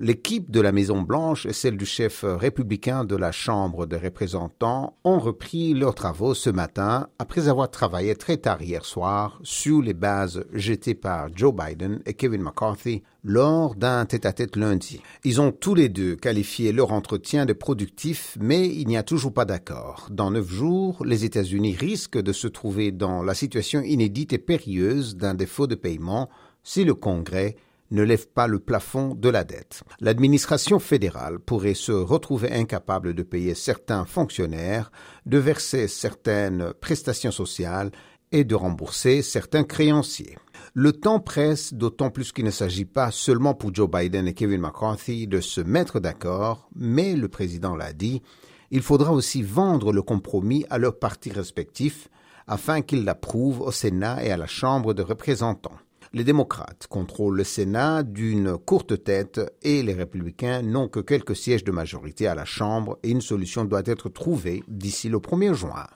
l'équipe de la Maison-Blanche et celle du chef républicain de la Chambre des représentants ont repris leurs travaux ce matin après avoir travaillé très tard hier soir sur les bases jetées par Joe Biden et Kevin McCarthy lors d'un tête-à-tête lundi. Ils ont tous les deux qualifié leur entretien de productif, mais il n'y a toujours pas d'accord. Dans neuf jours, les États-Unis risquent de se trouver dans la situation inédite et périlleuse d'un défaut de paiement si le Congrès ne lève pas le plafond de la dette. L'administration fédérale pourrait se retrouver incapable de payer certains fonctionnaires, de verser certaines prestations sociales et de rembourser certains créanciers. Le temps presse, d'autant plus qu'il ne s'agit pas seulement pour Joe Biden et Kevin McCarthy de se mettre d'accord, mais le président l'a dit, il faudra aussi vendre le compromis à leurs partis respectifs afin qu'ils l'approuvent au Sénat et à la Chambre de représentants. Les démocrates contrôlent le Sénat d'une courte tête et les républicains n'ont que quelques sièges de majorité à la Chambre et une solution doit être trouvée d'ici le 1er juin.